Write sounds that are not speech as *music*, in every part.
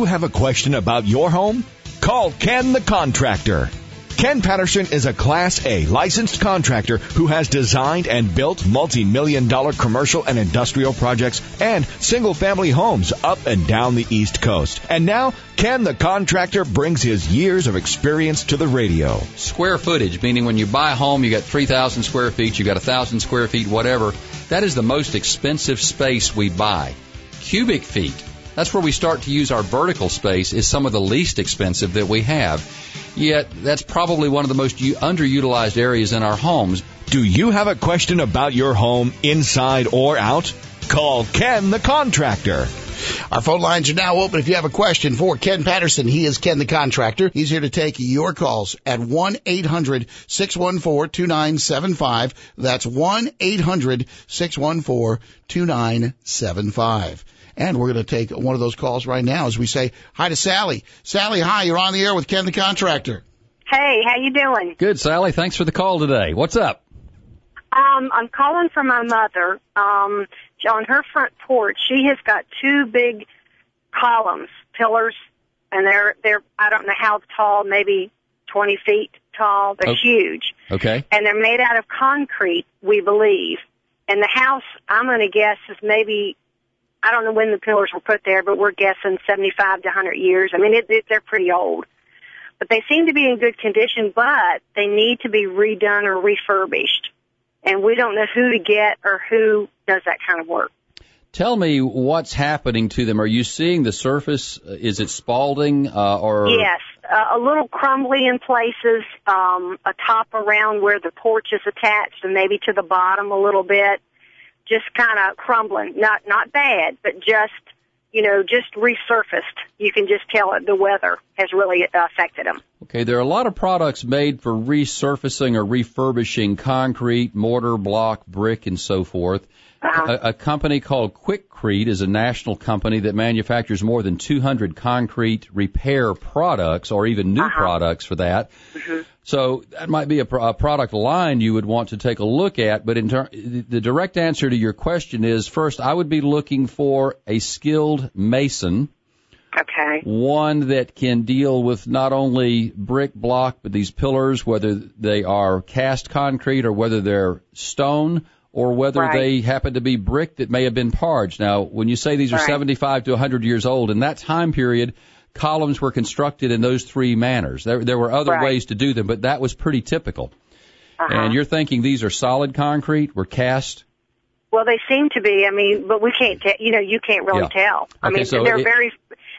you have a question about your home? Call Ken the Contractor. Ken Patterson is a Class A licensed contractor who has designed and built multi-million dollar commercial and industrial projects and single family homes up and down the East Coast. And now, Ken the Contractor brings his years of experience to the radio. Square footage, meaning when you buy a home, you got 3,000 square feet, you got 1,000 square feet, whatever. That is the most expensive space we buy. Cubic feet that's where we start to use our vertical space is some of the least expensive that we have. Yet that's probably one of the most underutilized areas in our homes. Do you have a question about your home inside or out? Call Ken the contractor. Our phone lines are now open if you have a question for Ken Patterson. He is Ken the contractor. He's here to take your calls at 1-800-614-2975. That's 1-800-614-2975. And we're going to take one of those calls right now as we say hi to Sally. Sally, hi. You're on the air with Ken the Contractor. Hey, how you doing? Good, Sally. Thanks for the call today. What's up? Um, I'm calling for my mother. Um, on her front porch, she has got two big columns, pillars, and they're they're I don't know how tall, maybe 20 feet tall. They're huge. Okay. And they're made out of concrete, we believe. And the house, I'm going to guess, is maybe I don't know when the pillars were put there, but we're guessing 75 to 100 years. I mean, it, it, they're pretty old. But they seem to be in good condition, but they need to be redone or refurbished. And we don't know who to get or who does that kind of work. Tell me what's happening to them. Are you seeing the surface? Is it spalling uh, or? Yes, uh, a little crumbly in places. Um, a top around where the porch is attached, and maybe to the bottom a little bit just kind of crumbling. Not not bad, but just you know just resurfaced. You can just tell it the weather has really affected them. Okay, there are a lot of products made for resurfacing or refurbishing concrete, mortar, block, brick, and so forth. A, a company called Quikrete is a national company that manufactures more than 200 concrete repair products, or even new uh-huh. products for that. Mm-hmm. So that might be a, a, product line you would want to take a look at. But in ter- the direct answer to your question is first, I would be looking for a skilled mason. Okay. One that can deal with not only brick block, but these pillars, whether they are cast concrete or whether they're stone or whether right. they happen to be brick that may have been parged. Now, when you say these are right. 75 to 100 years old, in that time period, columns were constructed in those three manners. There, there were other right. ways to do them, but that was pretty typical. Uh-huh. And you're thinking these are solid concrete, were cast? Well, they seem to be. I mean, but we can't. You know, you can't really yeah. tell. I okay, mean, so they're it, very.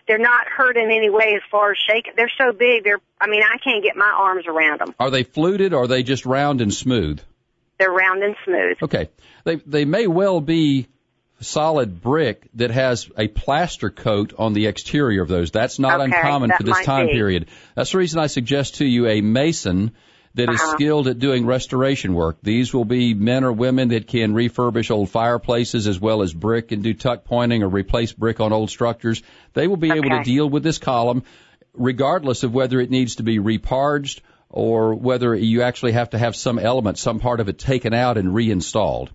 They're not hurt in any way as far as shaking. They're so big. They're. I mean, I can't get my arms around them. Are they fluted or are they just round and smooth? They're round and smooth. Okay. They they may well be solid brick that has a plaster coat on the exterior of those. That's not okay, uncommon that for this time be. period. That's the reason I suggest to you a mason that is uh-huh. skilled at doing restoration work. These will be men or women that can refurbish old fireplaces as well as brick and do tuck pointing or replace brick on old structures. They will be okay. able to deal with this column regardless of whether it needs to be reparged or whether you actually have to have some element, some part of it taken out and reinstalled.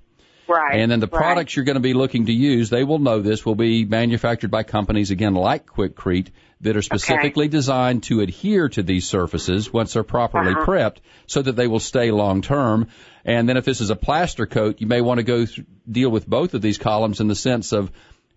Right. And then the right. products you're going to be looking to use, they will know this, will be manufactured by companies, again, like Quikrete, that are specifically okay. designed to adhere to these surfaces once they're properly uh-huh. prepped so that they will stay long term. And then if this is a plaster coat, you may want to go th- deal with both of these columns in the sense of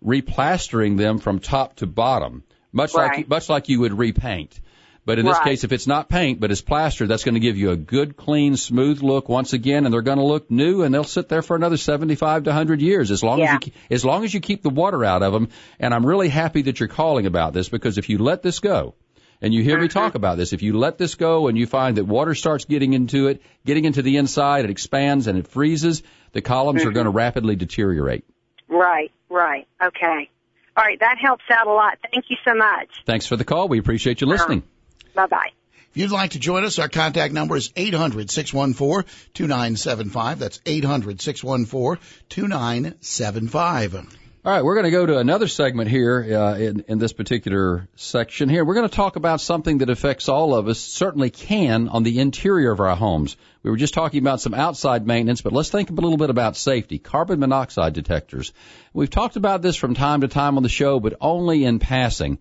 replastering them from top to bottom, much right. like much like you would repaint. But in this right. case, if it's not paint, but it's plaster, that's going to give you a good, clean, smooth look once again, and they're going to look new, and they'll sit there for another 75 to 100 years as long yeah. as you as long as you keep the water out of them. And I'm really happy that you're calling about this because if you let this go, and you hear mm-hmm. me talk about this, if you let this go and you find that water starts getting into it, getting into the inside, it expands and it freezes, the columns mm-hmm. are going to rapidly deteriorate. Right, right, okay. All right, that helps out a lot. Thank you so much. Thanks for the call. We appreciate you listening. Uh-huh. Bye bye. If you'd like to join us, our contact number is 800-614-2975. That's 800-614-2975. All right, we're going to go to another segment here uh, in, in this particular section here. We're going to talk about something that affects all of us, certainly can, on the interior of our homes. We were just talking about some outside maintenance, but let's think a little bit about safety. Carbon monoxide detectors. We've talked about this from time to time on the show, but only in passing.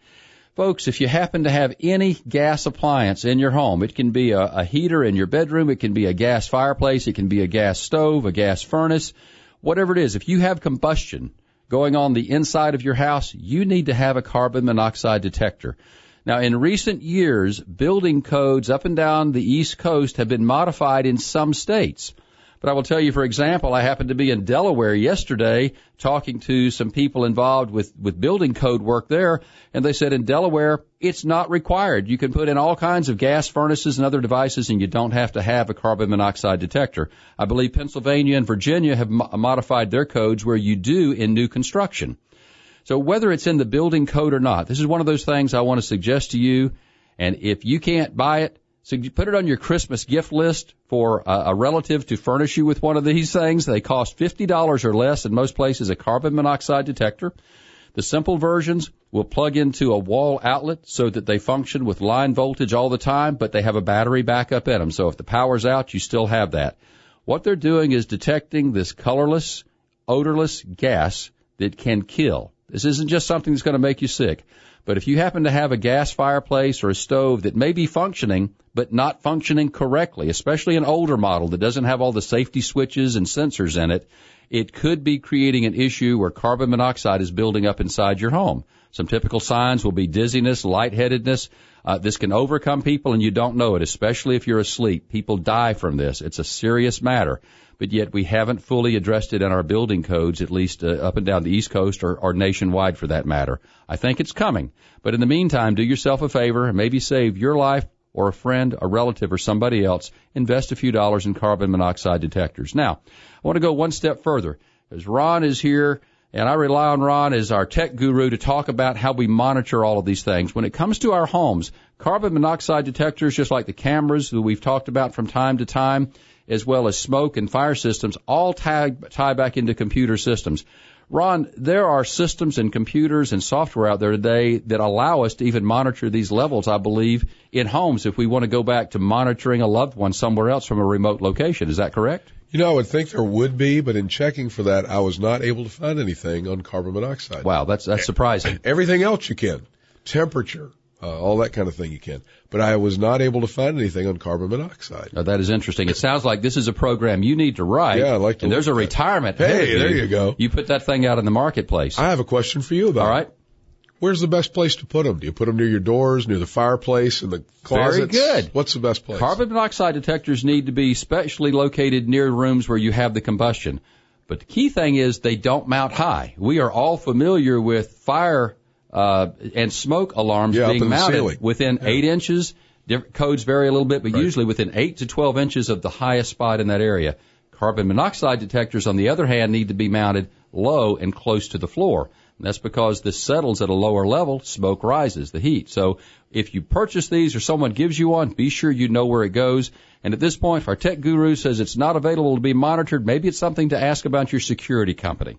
Folks, if you happen to have any gas appliance in your home, it can be a, a heater in your bedroom, it can be a gas fireplace, it can be a gas stove, a gas furnace, whatever it is. If you have combustion going on the inside of your house, you need to have a carbon monoxide detector. Now, in recent years, building codes up and down the East Coast have been modified in some states. But I will tell you, for example, I happened to be in Delaware yesterday talking to some people involved with, with building code work there, and they said in Delaware, it's not required. You can put in all kinds of gas furnaces and other devices, and you don't have to have a carbon monoxide detector. I believe Pennsylvania and Virginia have mo- modified their codes where you do in new construction. So whether it's in the building code or not, this is one of those things I want to suggest to you. And if you can't buy it, so you put it on your Christmas gift list for a, a relative to furnish you with one of these things. They cost $50 or less in most places a carbon monoxide detector. The simple versions will plug into a wall outlet so that they function with line voltage all the time, but they have a battery backup in them. So if the power's out, you still have that. What they're doing is detecting this colorless, odorless gas that can kill. This isn't just something that's going to make you sick. But if you happen to have a gas fireplace or a stove that may be functioning, but not functioning correctly, especially an older model that doesn't have all the safety switches and sensors in it, it could be creating an issue where carbon monoxide is building up inside your home. Some typical signs will be dizziness, lightheadedness. Uh, this can overcome people and you don't know it, especially if you're asleep. People die from this. It's a serious matter but yet we haven't fully addressed it in our building codes, at least uh, up and down the East Coast or, or nationwide for that matter. I think it's coming. But in the meantime, do yourself a favor and maybe save your life or a friend, a relative, or somebody else. Invest a few dollars in carbon monoxide detectors. Now, I want to go one step further. As Ron is here, and I rely on Ron as our tech guru to talk about how we monitor all of these things. When it comes to our homes, carbon monoxide detectors, just like the cameras that we've talked about from time to time, as well as smoke and fire systems, all tie, tie back into computer systems. Ron, there are systems and computers and software out there today that allow us to even monitor these levels, I believe, in homes if we want to go back to monitoring a loved one somewhere else from a remote location. Is that correct? You know, I would think there would be, but in checking for that, I was not able to find anything on carbon monoxide. Wow, that's that's surprising. Everything else you can. Temperature, uh, all that kind of thing you can. But I was not able to find anything on carbon monoxide. Now, that is interesting. It sounds like this is a program you need to write. Yeah, I'd like to. And there's a retirement. Hey, there you go. You put that thing out in the marketplace. I have a question for you about. All right. Where's the best place to put them? Do you put them near your doors, near the fireplace, in the closets? Very good. What's the best place? Carbon monoxide detectors need to be specially located near rooms where you have the combustion. But the key thing is they don't mount high. We are all familiar with fire uh, and smoke alarms yeah, being mounted within yeah. eight inches. Different codes vary a little bit, but right. usually within eight to 12 inches of the highest spot in that area. Carbon monoxide detectors, on the other hand, need to be mounted low and close to the floor. That's because this settles at a lower level, smoke rises, the heat. So if you purchase these or someone gives you one, be sure you know where it goes. And at this point, if our tech guru says it's not available to be monitored, maybe it's something to ask about your security company.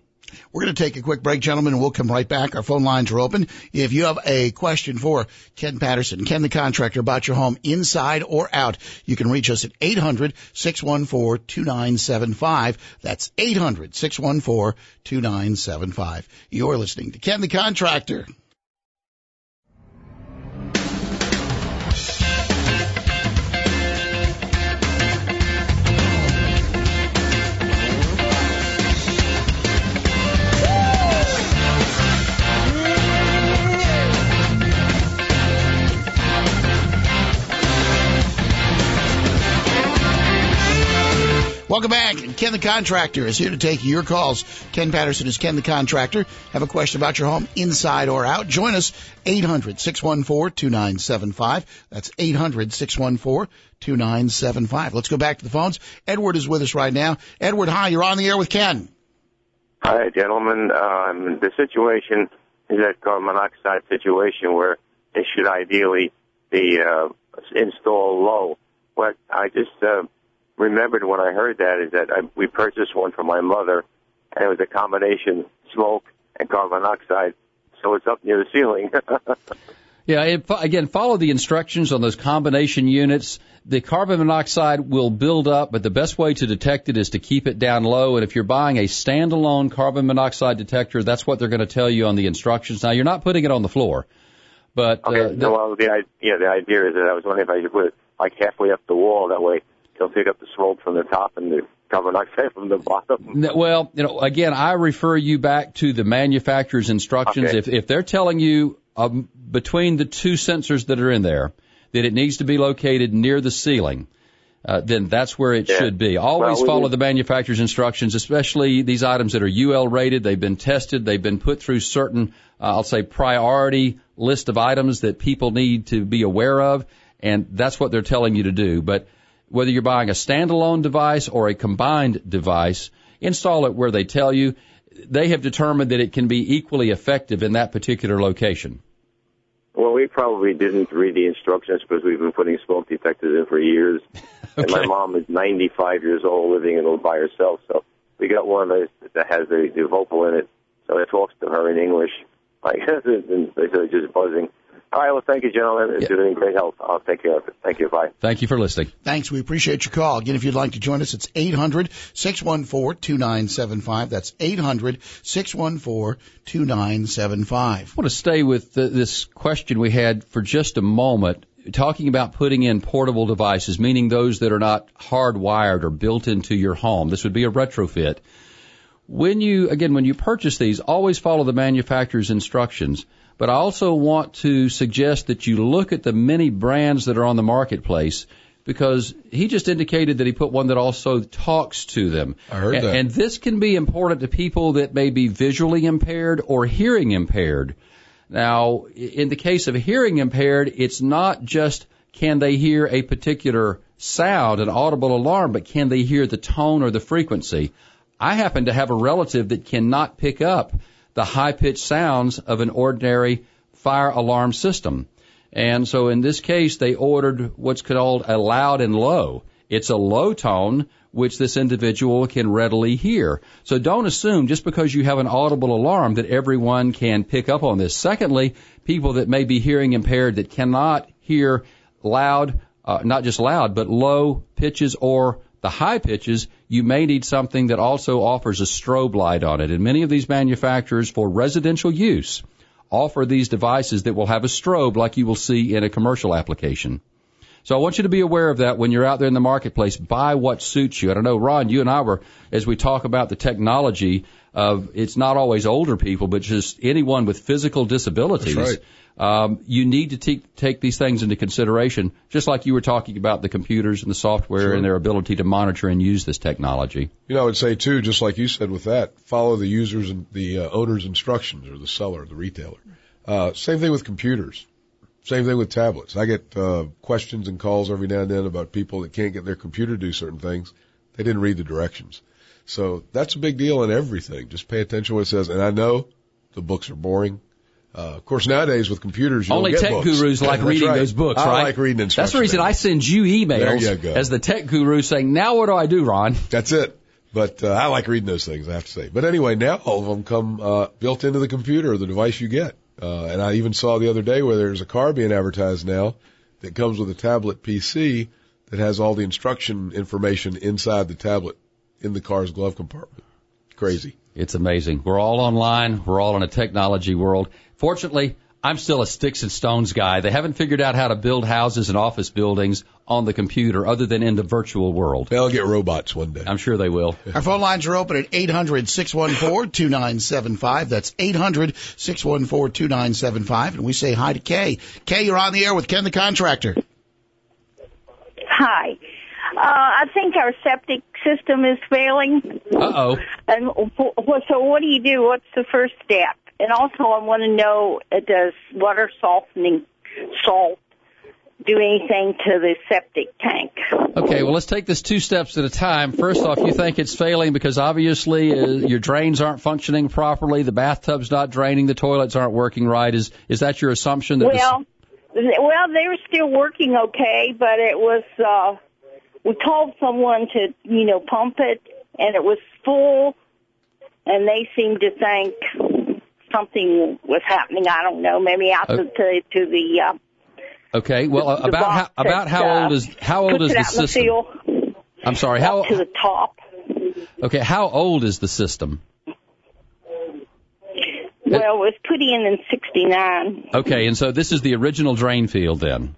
We're going to take a quick break, gentlemen, and we'll come right back. Our phone lines are open. If you have a question for Ken Patterson, Ken the contractor about your home inside or out, you can reach us at 800-614-2975. That's 800-614-2975. You're listening to Ken the contractor. Ken the Contractor is here to take your calls. Ken Patterson is Ken the Contractor. Have a question about your home inside or out? Join us 800-614-2975. That's 800-614-2975. Let's go back to the phones. Edward is with us right now. Edward, hi. You're on the air with Ken. Hi, gentlemen. Um, the situation is that carbon monoxide situation where it should ideally be uh, installed low. But I just uh, remembered when I heard that is that I, we purchased one for my mother, and it was a combination smoke and carbon monoxide, so it's up near the ceiling. *laughs* yeah, it, again, follow the instructions on those combination units. The carbon monoxide will build up, but the best way to detect it is to keep it down low. And if you're buying a standalone carbon monoxide detector, that's what they're going to tell you on the instructions. Now, you're not putting it on the floor. But Okay. uh, the, well, the yeah, the idea is that I was wondering if I should put it like halfway up the wall. That way, it'll pick up the smoke from the top and the carbon dioxide *laughs* from the bottom. Well, you know, again, I refer you back to the manufacturer's instructions. Okay. If if they're telling you um, between the two sensors that are in there that it needs to be located near the ceiling, uh, then that's where it Yeah. should be. Always Well, we follow would- the manufacturer's instructions, especially these items that are UL rated. They've been tested. They've been put through certain, uh, I'll say, priority list of items that people need to be aware of, and that's what they're telling you to do. But whether you're buying a standalone device or a combined device, install it where they tell you. They have determined that it can be equally effective in that particular location. Well, we probably didn't read the instructions because we've been putting smoke detectors in for years. *laughs* And my mom is 95 years old, living in by herself. So we got one that has the, the vocal in it, so it talks to her in English. *laughs* Like, and they are just buzzing. All right, well, thank you, gentlemen. It's Yeah. been great help. I'll take care of it. Thank you. Bye. Thank you for listening. Thanks. We appreciate your call. Again, if you'd like to join us, it's 800-614-2975. That's 800-614-2975. I want to stay with the, this question we had for just a moment, talking about putting in portable devices, meaning those that are not hardwired or built into your home. This would be a retrofit. When you, again, when you purchase these, always follow the manufacturer's instructions. But I also want to suggest that you look at the many brands that are on the marketplace because he just indicated that he put one that also talks to them. I heard and, that. And this can be important to people that may be visually impaired or hearing impaired. Now, in the case of hearing impaired, it's not just can they hear a particular sound, an audible alarm, but can they hear the tone or the frequency? I happen to have a relative that cannot pick up the high pitched sounds of an ordinary fire alarm system. And so in this case, they ordered what's called a loud and low. It's a low tone which this individual can readily hear. So don't assume just because you have an audible alarm that everyone can pick up on this. Secondly, people that may be hearing impaired that cannot hear loud, uh, not just loud, but low pitches or the high pitches, you may need something that also offers a strobe light on it. And many of these manufacturers for residential use offer these devices that will have a strobe like you will see in a commercial application. So I want you to be aware of that when you're out there in the marketplace. Buy what suits you. I don't know, Ron, you and I were, as we talk about the technology of, it's not always older people, but just anyone with physical disabilities. That's right. Um, you need to te- take these things into consideration, just like you were talking about the computers and the software Sure. and their ability to monitor and use this technology. You know, I would say too, just like you said with that, follow the user's and the uh, owner's instructions or the seller, the retailer. Uh, same thing with computers. Same thing with tablets. I get uh, questions and calls every now and then about people that can't get their computer to do certain things. They didn't read the directions. So that's a big deal in everything. Just pay attention to what it says. And I know the books are boring. Uh, of course, nowadays with computers, you Only don't get tech books. gurus like reading right. those books, right? I right? like reading instructions. That's the reason I send you emails you as the tech guru saying, now what do I do, Ron? That's it. But uh, I like reading those things, I have to say. But anyway, now all of them come uh, built into the computer or the device you get. Uh, and I even saw the other day where there's a car being advertised now that comes with a tablet PC that has all the instruction information inside the tablet in the car's glove compartment. Crazy. It's amazing. We're all online. We're all in a technology world. Fortunately, I'm still a sticks and stones guy. They haven't figured out how to build houses and office buildings on the computer other than in the virtual world. They'll get robots one day. I'm sure they will. *laughs* Our phone lines are open at 800-614-2975. That's 800-614-2975. And we say hi to Kay. Kay, you're on the air with Ken the Contractor. Hi. Uh, I think our septic system is failing. Uh oh. And so what do you do? What's the first step? And also I want to know, uh, does water softening salt do anything to the septic tank? Okay, well, let's take this two steps at a time. First off, you think it's failing because obviously uh, your drains aren't functioning properly, the bathtub's not draining, the toilets aren't working right. Is is that your assumption? That Well, th- well, they were still working okay, but it was, uh, we called someone to, you know, pump it and it was full and they seemed to think something was happening. I don't know, maybe out to, to, to the, uh, okay, well, the about how, about how uh, old is how old is the in the system? I'm sorry, how to the top. okay? How old is the system? Well, it was put in in 69. Okay, and so this is the original drain field then.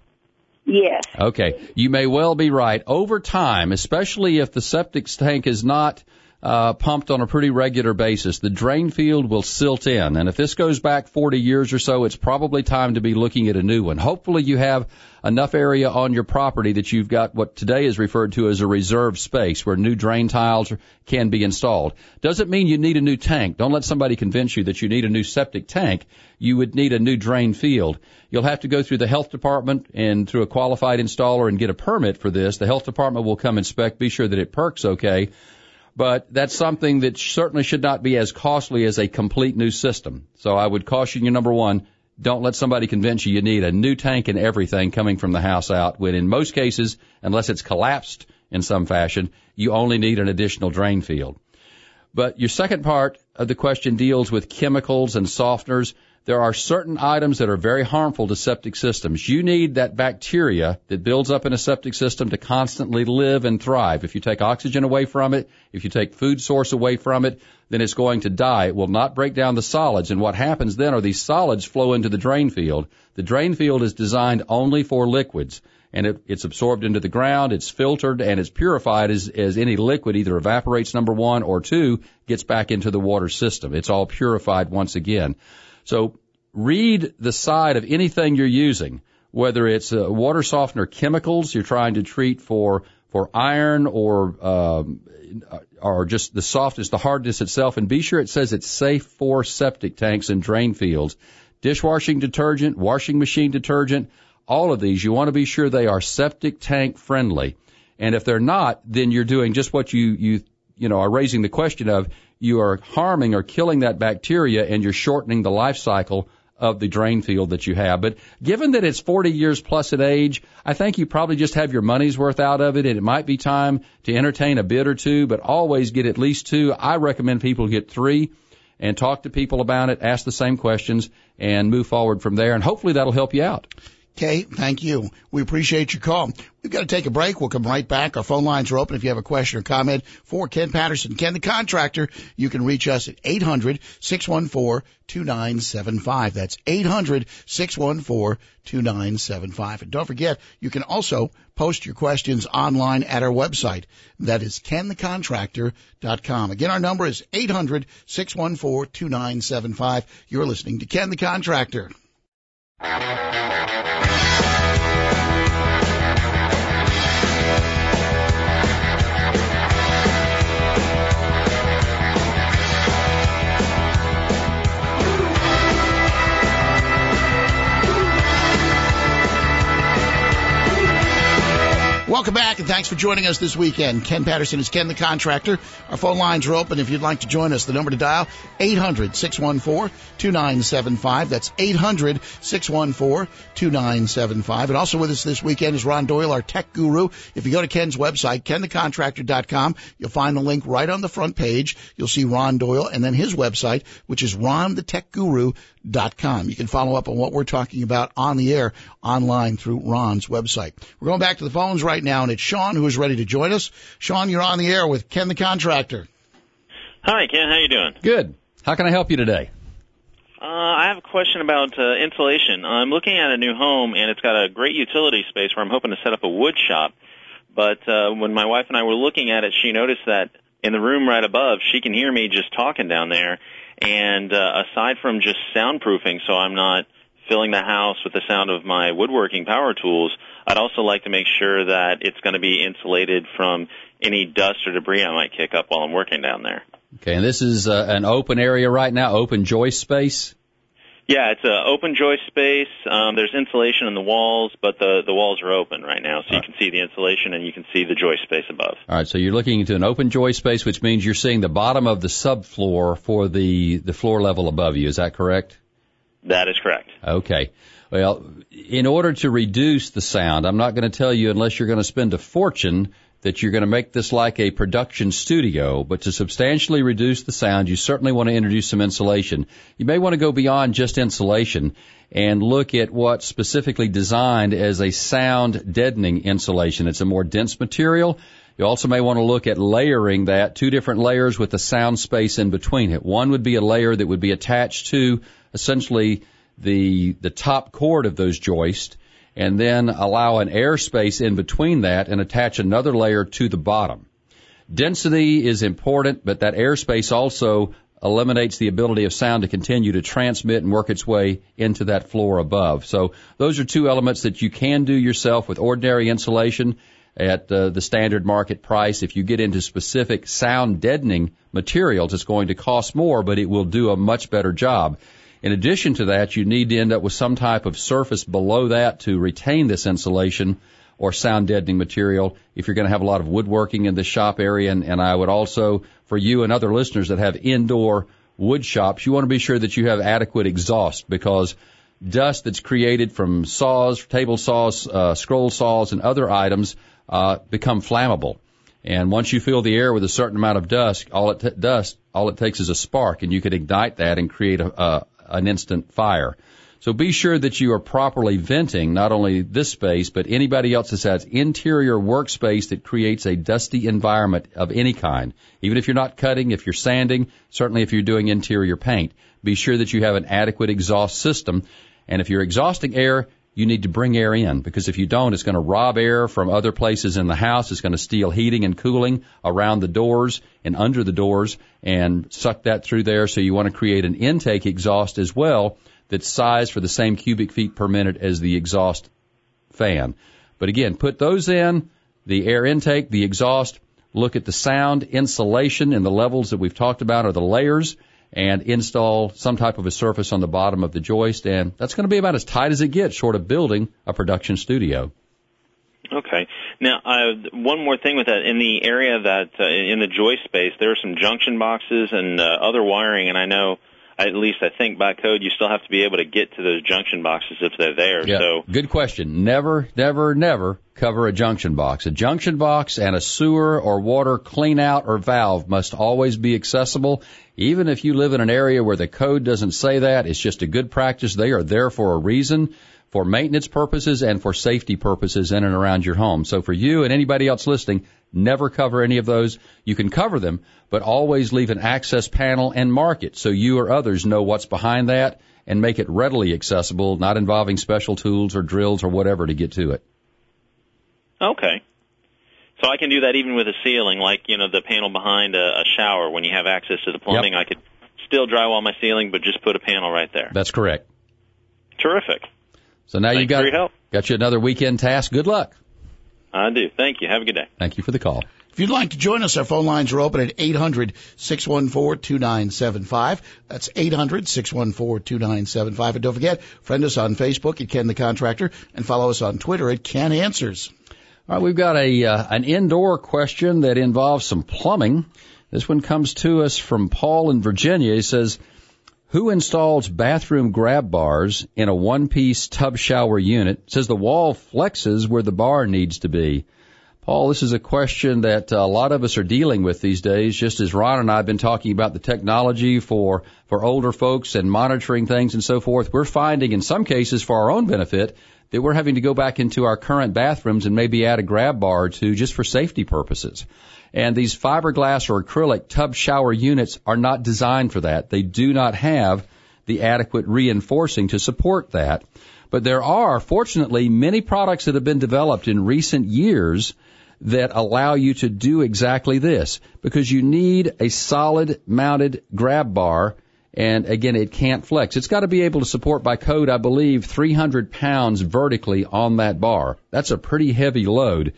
Yes. Okay, you may well be right. Over time, especially if the septic tank is not uh, pumped on a pretty regular basis, the drain field will silt in. And if this goes back 40 years or so, it's probably time to be looking at a new one. Hopefully you have enough area on your property that you've got what today is referred to as a reserve space where new drain tiles can be installed. Doesn't mean you need a new tank. Don't let somebody convince you that you need a new septic tank. You would need a new drain field. You'll have to go through the health department and through a qualified installer and get a permit for this. The health department will come inspect, be sure that it percs okay but that's something that certainly should not be as costly as a complete new system. So I would caution you, number one, don't let somebody convince you you need a new tank and everything coming from the house out when in most cases, unless it's collapsed in some fashion, you only need an additional drain field. But your second part of the question deals with chemicals and softeners there are certain items that are very harmful to septic systems. You need that bacteria that builds up in a septic system to constantly live and thrive. If you take oxygen away from it, if you take food source away from it, then it's going to die. It will not break down the solids. And what happens then are these solids flow into the drain field. The drain field is designed only for liquids and it, it's absorbed into the ground, it's filtered, and it's purified as, as any liquid either evaporates, number one, or two, gets back into the water system. It's all purified once again. So read the side of anything you're using, whether it's uh, water softener chemicals you're trying to treat for for iron or um, or just the softness, the hardness itself, and be sure it says it's safe for septic tanks and drain fields. Dishwashing detergent, washing machine detergent, all of these, you want to be sure they are septic tank friendly. And if they're not, then you're doing just what you, you, you know, are raising the question of you are harming or killing that bacteria and you're shortening the life cycle of the drain field that you have. But given that it's 40 years plus in age, I think you probably just have your money's worth out of it and it might be time to entertain a bid or two, but always get at least two. I recommend people get three and talk to people about it, ask the same questions and move forward from there and hopefully that'll help you out. Okay, thank you. We appreciate your call. We've got to take a break. We'll come right back. Our phone lines are open. If you have a question or comment for Ken Patterson, Ken the contractor, you can reach us at 800-614-2975. That's 800-614-2975. And don't forget, you can also post your questions online at our website. That is kenthecontractor.com. Again, our number is 800-614-2975. You're listening to Ken the Contractor. Welcome back and thanks for joining us this weekend. Ken Patterson is Ken the Contractor. Our phone lines are open if you'd like to join us. The number to dial, 800-614-2975. That's 800-614-2975. And also with us this weekend is Ron Doyle, our tech guru. If you go to Ken's website, kenthecontractor.com, you'll find the link right on the front page. You'll see Ron Doyle and then his website, which is ronthetechguru.com. You can follow up on what we're talking about on the air online through Ron's website. We're going back to the phones right right now, and it's Sean who is ready to join us. Sean, you're on the air with Ken the Contractor. Hi, Ken. How you doing? Good. How can I help you today? Uh, I have a question about uh, insulation. I'm looking at a new home, and it's got a great utility space where I'm hoping to set up a wood shop. But uh, when my wife and I were looking at it, she noticed that in the room right above, she can hear me just talking down there. And uh, aside from just soundproofing, so I'm not filling the house with the sound of my woodworking power tools, I'd also like to make sure that it's going to be insulated from any dust or debris I might kick up while I'm working down there. Okay, and this is uh, an open area right now, open joist space? Yeah, it's an open joist space. Um, there's insulation in the walls, but the, the walls are open right now, so you can see the insulation and you can see the joist space above. All right, so you're looking into an open joist space, which means you're seeing the bottom of the subfloor for the, the floor level above you. Is that correct? That is correct. Okay. Well, in order to reduce the sound, I'm not going to tell you unless you're going to spend a fortune that you're going to make this like a production studio, but to substantially reduce the sound, you certainly want to introduce some insulation. You may want to go beyond just insulation and look at what's specifically designed as a sound deadening insulation. It's a more dense material. You also may want to look at layering that, two different layers with the sound space in between it. One would be a layer that would be attached to essentially the, the top chord of those joists and then allow an airspace in between that and attach another layer to the bottom. Density is important, but that airspace also eliminates the ability of sound to continue to transmit and work its way into that floor above. So those are two elements that you can do yourself with ordinary insulation at uh, the standard market price. If you get into specific sound deadening materials, it's going to cost more, but it will do a much better job. In addition to that, you need to end up with some type of surface below that to retain this insulation or sound deadening material if you're going to have a lot of woodworking in the shop area. And, and I would also, for you and other listeners that have indoor wood shops, you want to be sure that you have adequate exhaust because dust that's created from saws, table saws, uh, scroll saws, and other items uh, become flammable. And once you fill the air with a certain amount of dust, all it t- dust, all it takes is a spark, and you could ignite that and create a, a an instant fire. So be sure that you are properly venting not only this space, but anybody else that has interior workspace that creates a dusty environment of any kind. Even if you're not cutting, if you're sanding, certainly if you're doing interior paint, be sure that you have an adequate exhaust system. And if you're exhausting air, you need to bring air in because if you don't, it's going to rob air from other places in the house. It's going to steal heating and cooling around the doors and under the doors and suck that through there. So you want to create an intake exhaust as well that's sized for the same cubic feet per minute as the exhaust fan. But again, put those in, the air intake, the exhaust, look at the sound insulation and the levels that we've talked about are the layers and install some type of a surface on the bottom of the joist and that's going to be about as tight as it gets short of building a production studio. Okay. Now, uh, one more thing with that. In the area that, uh, in the joist space, there are some junction boxes and uh, other wiring, and I know at least I think by code you still have to be able to get to those junction boxes if they're there. Yeah. So good question. Never, never, never cover a junction box. A junction box and a sewer or water clean out or valve must always be accessible. Even if you live in an area where the code doesn't say that, it's just a good practice. They are there for a reason for maintenance purposes and for safety purposes in and around your home. So for you and anybody else listening, never cover any of those. You can cover them, but always leave an access panel and mark it so you or others know what's behind that and make it readily accessible, not involving special tools or drills or whatever to get to it. Okay. So I can do that even with a ceiling, like, you know, the panel behind a, a shower when you have access to the plumbing. Yep. I could still drywall my ceiling, but just put a panel right there. That's correct. Terrific. So now Thanks you got help. got you another weekend task. Good luck. I do. Thank you. Have a good day. Thank you for the call. If you'd like to join us, our phone lines are open at 800-614-2975. That's 800-614-2975. And don't forget, friend us on Facebook at Ken the Contractor and follow us on Twitter at Ken Answers. All right, we've got a uh, an indoor question that involves some plumbing. This one comes to us from Paul in Virginia. He says, who installs bathroom grab bars in a one-piece tub shower unit? It says the wall flexes where the bar needs to be. Paul, this is a question that a lot of us are dealing with these days, just as Ron and I have been talking about the technology for, for older folks and monitoring things and so forth. We're finding in some cases for our own benefit that we're having to go back into our current bathrooms and maybe add a grab bar to just for safety purposes. And these fiberglass or acrylic tub shower units are not designed for that. They do not have the adequate reinforcing to support that. But there are, fortunately, many products that have been developed in recent years that allow you to do exactly this because you need a solid mounted grab bar and again it can't flex. It's got to be able to support by code, I believe, 300 pounds vertically on that bar. That's a pretty heavy load.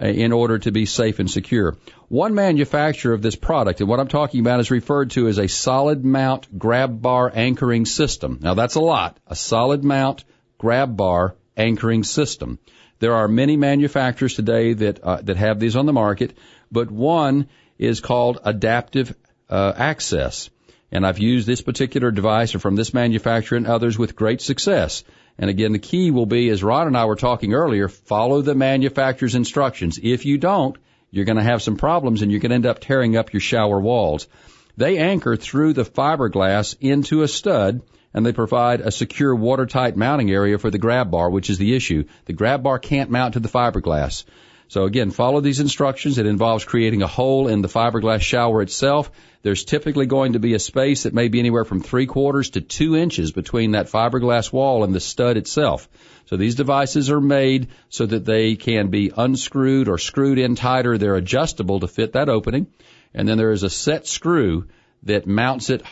Uh, in order to be safe and secure. One manufacturer of this product, and what I'm talking about is referred to as a solid mount grab bar anchoring system. Now that's a lot. A solid mount grab bar anchoring system. There are many manufacturers today that uh, that have these on the market, but one is called Adaptive uh, Access. And I've used this particular device from this manufacturer and others with great success. And again, the key will be, as Ron and I were talking earlier, follow the manufacturer's instructions. If you don't, you're going to have some problems and going to end up tearing up your shower walls. They anchor through the fiberglass into a stud and they provide a secure watertight mounting area for the grab bar, which is the issue. The grab bar can't mount to the fiberglass. So again, follow these instructions. It involves creating a hole in the fiberglass shower itself. There's typically going to be a space that may be anywhere from three quarters to two inches between that fiberglass wall and the stud itself. So these devices are made so that they can be unscrewed or screwed in tighter. They're adjustable to fit that opening. And then there is a set screw that mounts it.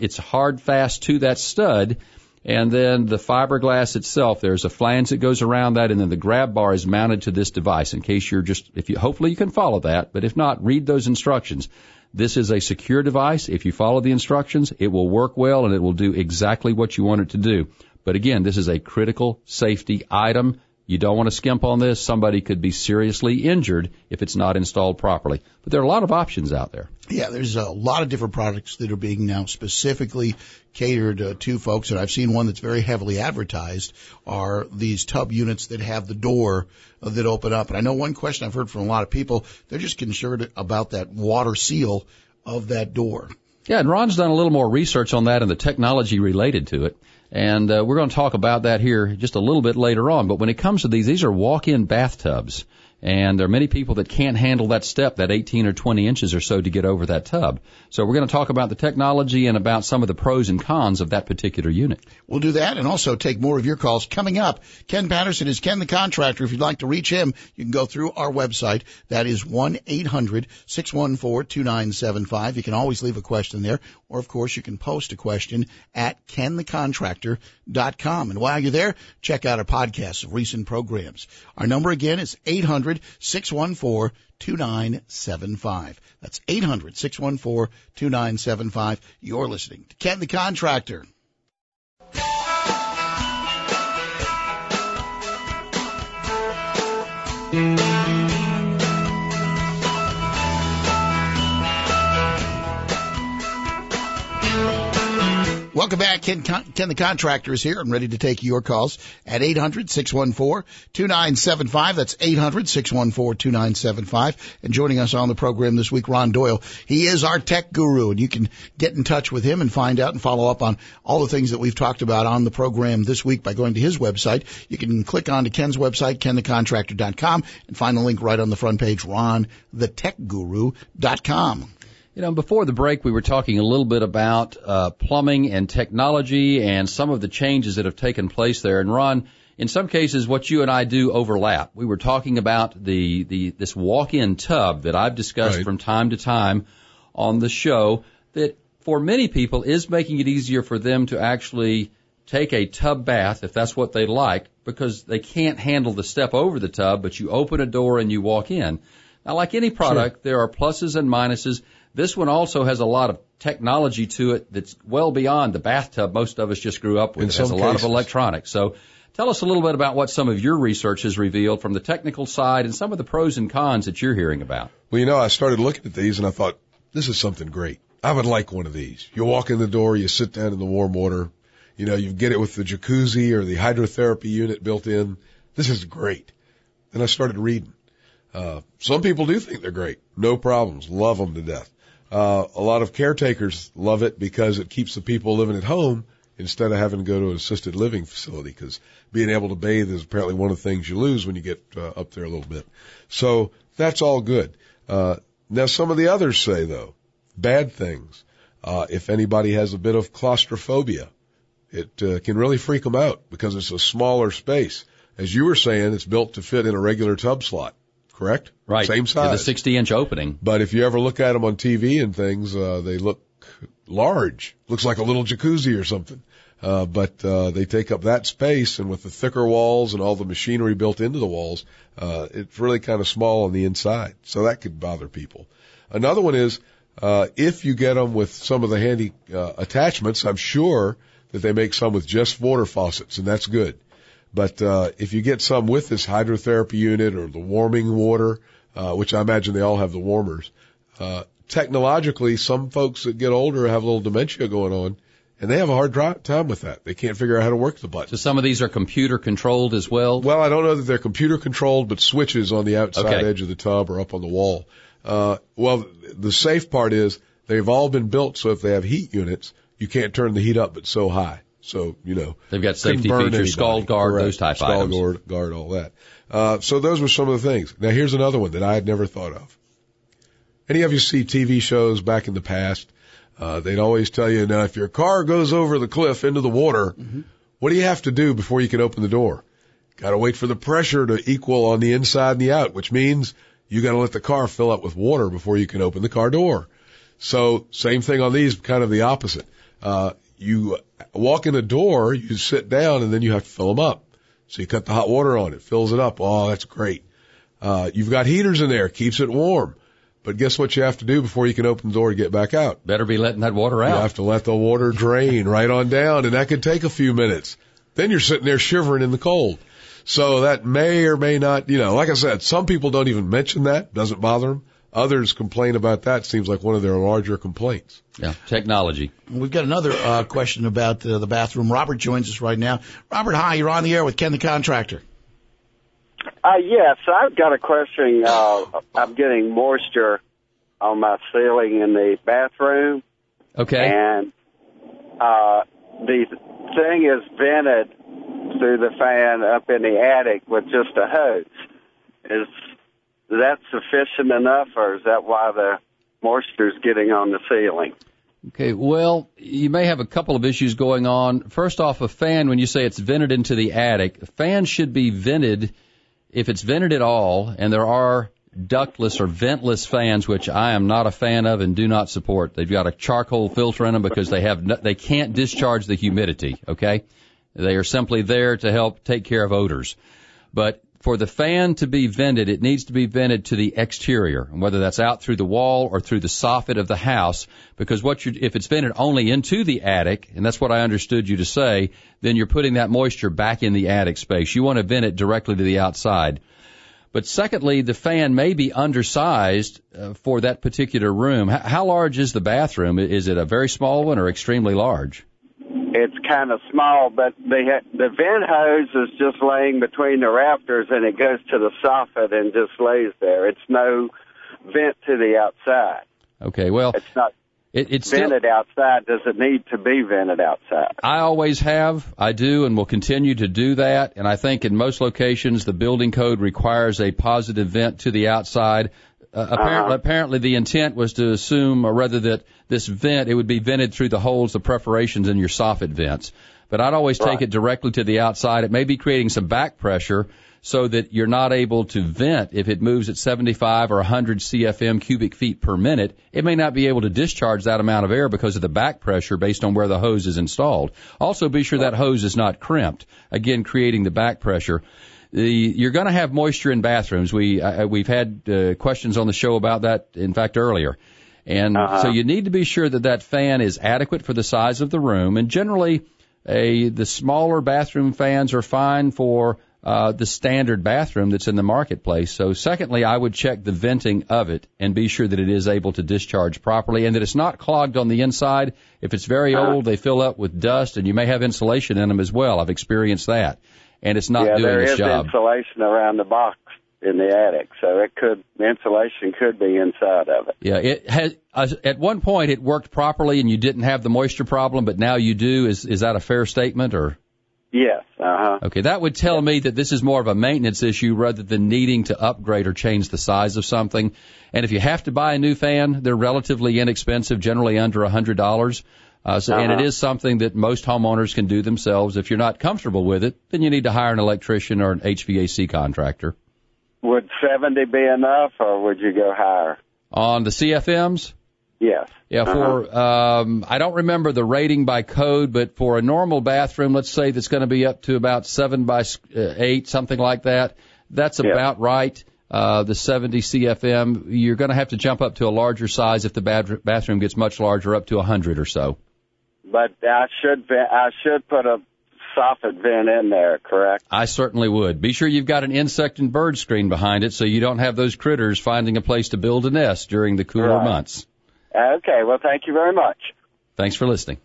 It's hard fast to that stud and then the fiberglass itself, there's a flange that goes around that, and then the grab bar is mounted to this device. In case you're just, if you, hopefully you can follow that, but if not, read those instructions. This is a secure device. If you follow the instructions, it will work well and it will do exactly what you want it to do. But again, this is a critical safety item. You don't want to skimp on this. Somebody could be seriously injured if it's not installed properly. But there are a lot of options out there. Yeah, there's a lot of different products that are being now specifically catered uh, to folks, and I've seen one that's very heavily advertised are these tub units that have the door uh, that open up. And I know one question I've heard from a lot of people, they're just concerned about that water seal of that door. Yeah, and Ron's done a little more research on that and the technology related to it. And uh, we're going to talk about that here just a little bit later on. But when it comes to these, these are walk-in bathtubs. And there are many people that can't handle that step, that 18 or 20 inches or so to get over that tub. So we're going to talk about the technology and about some of the pros and cons of that particular unit. We'll do that and also take more of your calls coming up. Ken Patterson is Ken the Contractor. If you'd like to reach him, you can go through our website. That is 1-800-614-2975. You can always leave a question there. Or of course you can post a question at kenthecontractor.com. And while you're there, check out our podcasts of recent programs. Our number again is 800 614 2975. That's 800 614 2975. You're listening to Ken the Contractor. Mm-hmm. Welcome back. Ken, Ken the Contractor is here and ready to take your calls at 800-614-2975. That's 800-614-2975. And joining us on the program this week, Ron Doyle. He is our tech guru and you can get in touch with him and find out and follow up on all the things that we've talked about on the program this week by going to his website. You can click on to Ken's website, kenthecontractor.com and find the link right on the front page, ronthetechguru.com. You know, before the break, we were talking a little bit about uh, plumbing and technology and some of the changes that have taken place there. And Ron, in some cases, what you and I do overlap. We were talking about the, the this walk-in tub that I've discussed right. from time to time on the show that for many people is making it easier for them to actually take a tub bath if that's what they like because they can't handle the step over the tub, but you open a door and you walk in. Now, like any product, sure. there are pluses and minuses. This one also has a lot of technology to it that's well beyond the bathtub most of us just grew up with. In it has a cases. lot of electronics. So tell us a little bit about what some of your research has revealed from the technical side and some of the pros and cons that you're hearing about. Well, you know, I started looking at these and I thought, this is something great. I would like one of these. You walk in the door, you sit down in the warm water, you know, you get it with the jacuzzi or the hydrotherapy unit built in. This is great. Then I started reading. Uh, some people do think they're great. No problems. Love them to death. Uh, a lot of caretakers love it because it keeps the people living at home instead of having to go to an assisted living facility because being able to bathe is apparently one of the things you lose when you get uh, up there a little bit. So that's all good. Uh, now some of the others say though, bad things. Uh, if anybody has a bit of claustrophobia, it uh, can really freak them out because it's a smaller space. As you were saying, it's built to fit in a regular tub slot correct? Right. Same size. the 60 inch opening. But if you ever look at them on TV and things, uh, they look large. Looks like a little jacuzzi or something. Uh, but, uh, they take up that space and with the thicker walls and all the machinery built into the walls, uh, it's really kind of small on the inside. So that could bother people. Another one is, uh, if you get them with some of the handy, uh, attachments, I'm sure that they make some with just water faucets and that's good. But uh, if you get some with this hydrotherapy unit or the warming water, uh, which I imagine they all have the warmers, uh, technologically, some folks that get older have a little dementia going on, and they have a hard time with that. They can't figure out how to work the button. So some of these are computer controlled as well. Well, I don't know that they're computer controlled, but switches on the outside okay. edge of the tub or up on the wall. Uh, well, the safe part is they've all been built so if they have heat units, you can't turn the heat up but so high. So, you know. They've got safety features, anybody. scald guard, Correct. those type Scald items. guard, guard, all that. Uh, so those were some of the things. Now here's another one that I had never thought of. Any of you see TV shows back in the past? Uh, they'd always tell you, now if your car goes over the cliff into the water, what do you have to do before you can open the door? Got to wait for the pressure to equal on the inside and the out, which means you got to let the car fill up with water before you can open the car door. So same thing on these, kind of the opposite. Uh, you walk in the door, you sit down, and then you have to fill them up. So you cut the hot water on it, fills it up. Oh, that's great. Uh, you've got heaters in there, keeps it warm. But guess what you have to do before you can open the door to get back out? Better be letting that water out. You have to let the water drain right on down, and that could take a few minutes. Then you're sitting there shivering in the cold. So that may or may not, you know, like I said, some people don't even mention that, doesn't bother them. Others complain about that. Seems like one of their larger complaints. Yeah, technology. We've got another uh, question about uh, the bathroom. Robert joins us right now. Robert, hi. You're on the air with Ken the Contractor. Uh, yes, I've got a question. Uh, I'm getting moisture on my ceiling in the bathroom, Okay. and uh, the thing is vented through the fan up in the attic with just a hose. Is that sufficient enough, or is that why the moisture is getting on the ceiling? Okay, well, you may have a couple of issues going on. First off, a fan, when you say it's vented into the attic, a fan should be vented, if it's vented at all, and there are ductless or ventless fans, which I am not a fan of and do not support. They've got a charcoal filter in them because they have no, they can't discharge the humidity. Okay, they are simply there to help take care of odors. But for the fan to be vented, it needs to be vented to the exterior, and whether that's out through the wall or through the soffit of the house. Because what you if it's vented only into the attic, and that's what I understood you to say, then you're putting that moisture back in the attic space. You want to vent it directly to the outside. But secondly, the fan may be undersized uh, for that particular room. H- how large is the bathroom? Is it a very small one or extremely large? It's kind of small, but the the vent hose is just laying between the rafters, and it goes to the soffit and just lays there. It's no vent to the outside. Okay, well, It's not it, it's still, vented outside. Does it need to be vented outside? I always have, I do, and will continue to do that. And I think in most locations, the building code requires a positive vent to the outside. Uh, apparently, apparently, the intent was to assume, or rather, that this vent it would be vented through the holes, the perforations in your soffit vents. But I'd always take it directly to the outside. It may be creating some back pressure so that you're not able to vent if it moves at 75 or 100 CFM cubic feet per minute. It may not be able to discharge that amount of air because of the back pressure based on where the hose is installed. Also, be sure that hose is not crimped, again creating the back pressure. The, you're going to have moisture in bathrooms. We uh, we've had uh, questions on the show about that. In fact, earlier. And so you need to be sure that that fan is adequate for the size of the room. And generally, a the smaller bathroom fans are fine for uh, the standard bathroom that's in the marketplace. So, secondly, I would check the venting of it and be sure that it is able to discharge properly and that it's not clogged on the inside. If it's very old, they fill up with dust, and you may have insulation in them as well. I've experienced that, and it's not yeah, doing there its is job. insulation around the box in the attic, so it could the insulation could be inside of it. Yeah, it has. Uh, at one point, it worked properly, and you didn't have the moisture problem, but now you do. Is is that a fair statement, or? Yes. Uh huh. Okay, that would tell me that this is more of a maintenance issue rather than needing to upgrade or change the size of something. And if you have to buy a new fan, they're relatively inexpensive, generally under a hundred dollars. Uh, so, and it Uh-huh. is something that most homeowners can do themselves. If you're not comfortable with it, then you need to hire an electrician or an HVAC contractor. Would seventy be enough, or would you go higher? On the CFMs, Yes. Yeah, Uh-huh. for um, I don't remember the rating by code, but for a normal bathroom, let's say that's going to be up to about seven by uh, eight, something like that. That's Yeah. about right. Uh, the 70 CFM, you're going to have to jump up to a larger size if the bathroom gets much larger, up to 100 or so. But I should I should put a soffit vent in there, correct? I certainly would. Be sure you've got an insect and bird screen behind it so you don't have those critters finding a place to build a nest during the cooler Right. months. Okay. Well, thank you very much. Thanks for listening.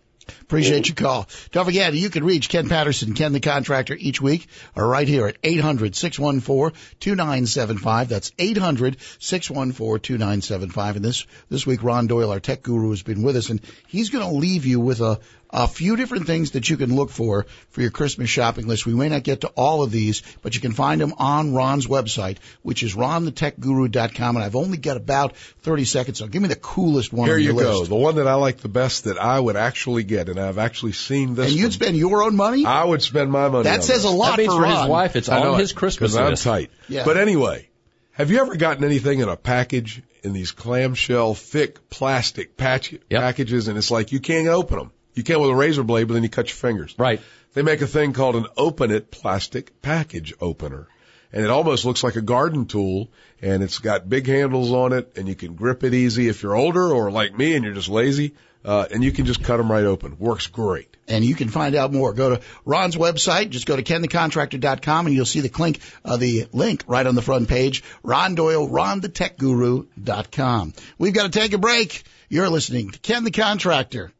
Appreciate your call. Don't forget, you can reach Ken Patterson, Ken the Contractor, each week, or right here at 800-614-2975. That's 800-614-2975. And this, this week, Ron Doyle, our tech guru, has been with us, and he's going to leave you with a, a few different things that you can look for for your Christmas shopping list. We may not get to all of these, but you can find them on Ron's website, which is ronthetechguru.com. And I've only got about 30 seconds, so give me the coolest one Here on you your go. list. The one that I like the best that I would actually get, and I've actually seen this. And you'd one. spend your own money? I would spend my money. That on says this. a lot That means for for his wife, it's I know on his it, Christmas 'cause I'm tight. Yeah. But anyway, have you ever gotten anything in a package in these clamshell thick plastic patch Yep. packages, and it's like you can't open them. You can't with a razor blade, but then you cut your fingers. Right. They make a thing called an open it plastic package opener. And it almost looks like a garden tool and it's got big handles on it and you can grip it easy if you're older or like me and you're just lazy. Uh, and you can just cut them right open. Works great. and you can find out more. Go to Ron's website. Just go to kenthecontractor.com and you'll see the link, uh, the link right on the front page. Ron Doyle, ronthetechguru.com. We've got to take a break. You're listening to Ken the Contractor.